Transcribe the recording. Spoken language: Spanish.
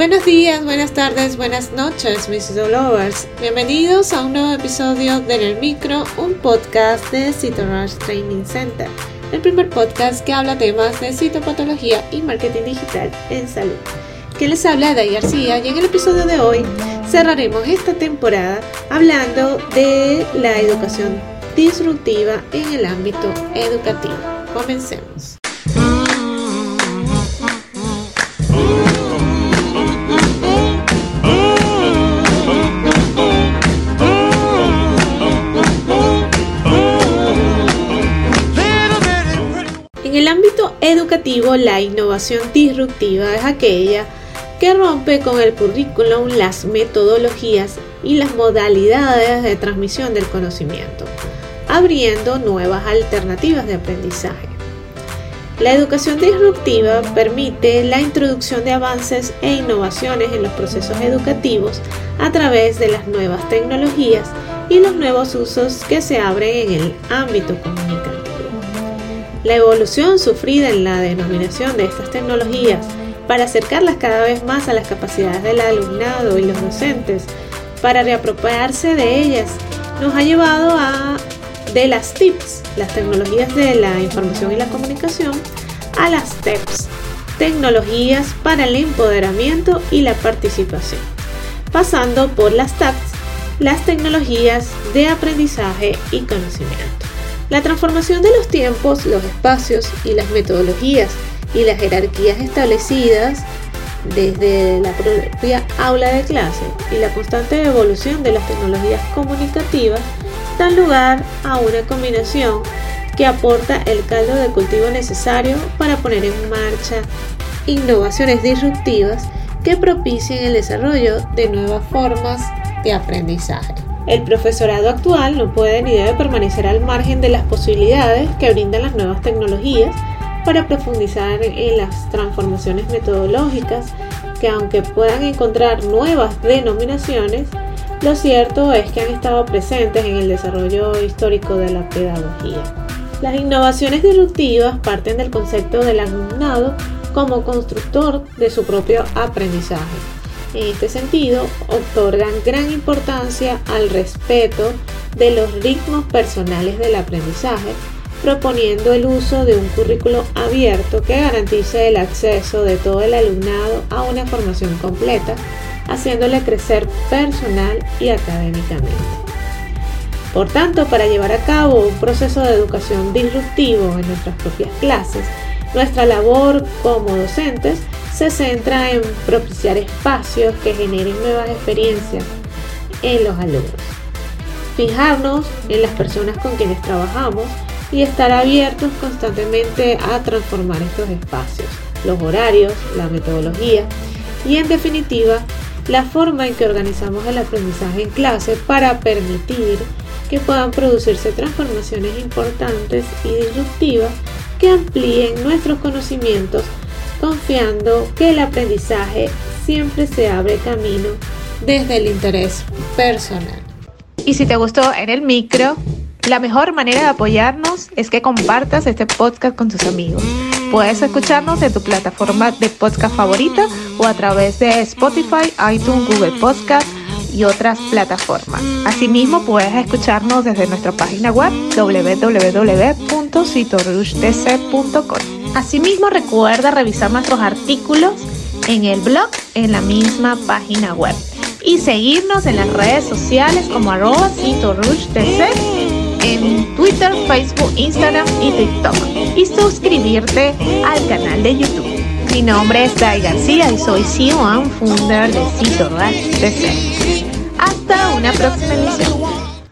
Buenos días, buenas tardes, buenas noches, mis lovers. Bienvenidos a un nuevo episodio de En el Micro, un podcast de Citorush Training Center, el primer podcast que habla temas de citopatología y marketing digital en salud. Que les habla Day García y en el episodio de hoy cerraremos esta temporada hablando de la educación disruptiva en el ámbito educativo. Comencemos. El ámbito educativo, la innovación disruptiva es aquella que rompe con el currículum las metodologías y las modalidades de transmisión del conocimiento, abriendo nuevas alternativas de aprendizaje. La educación disruptiva permite la introducción de avances e innovaciones en los procesos educativos a través de las nuevas tecnologías y los nuevos usos que se abren en el ámbito comunicativo. La evolución sufrida en la denominación de estas tecnologías para acercarlas cada vez más a las capacidades del alumnado y los docentes, para reapropiarse de ellas, nos ha llevado a de las TIPS, las tecnologías de la información y la comunicación, a las TEPS, tecnologías para el empoderamiento y la participación, pasando por las TAPS, las tecnologías de aprendizaje y conocimiento. La transformación de los tiempos, los espacios y las metodologías y las jerarquías establecidas desde la propia aula de clase y la constante evolución de las tecnologías comunicativas dan lugar a una combinación que aporta el caldo de cultivo necesario para poner en marcha innovaciones disruptivas que propicien el desarrollo de nuevas formas de aprendizaje. El profesorado actual no puede ni debe permanecer al margen de las posibilidades que brindan las nuevas tecnologías para profundizar en las transformaciones metodológicas que aunque puedan encontrar nuevas denominaciones, lo cierto es que han estado presentes en el desarrollo histórico de la pedagogía. Las innovaciones disruptivas parten del concepto del alumnado como constructor de su propio aprendizaje. En este sentido, otorgan gran importancia al respeto de los ritmos personales del aprendizaje proponiendo el uso de un currículo abierto que garantice el acceso de todo el alumnado a una formación completa, haciéndole crecer personal y académicamente. Por tanto, para llevar a cabo un proceso de educación disruptivo en nuestras propias clases, nuestra labor como docentes se centra en propiciar espacios que generen nuevas experiencias en los alumnos. Fijarnos en las personas con quienes trabajamos y estar abiertos constantemente a transformar estos espacios, los horarios, la metodología y en definitiva la forma en que organizamos el aprendizaje en clase para permitir que puedan producirse transformaciones importantes y disruptivas que amplíen nuestros conocimientos confiando que el aprendizaje siempre se abre camino desde el interés personal. Y si te gustó en el micro, la mejor manera de apoyarnos es que compartas este podcast con tus amigos. Puedes escucharnos en tu plataforma de podcast favorita o a través de Spotify, iTunes, Google Podcast y otras plataformas. Asimismo, puedes escucharnos desde nuestra página web www.citorushdc.com. Asimismo, recuerda revisar nuestros artículos en el blog en la misma página web y seguirnos en las redes sociales como arroba en Twitter, Facebook, Instagram y TikTok y suscribirte al canal de YouTube. Mi nombre es Dai García y soy CEO and founder de Cito Hasta una próxima emisión.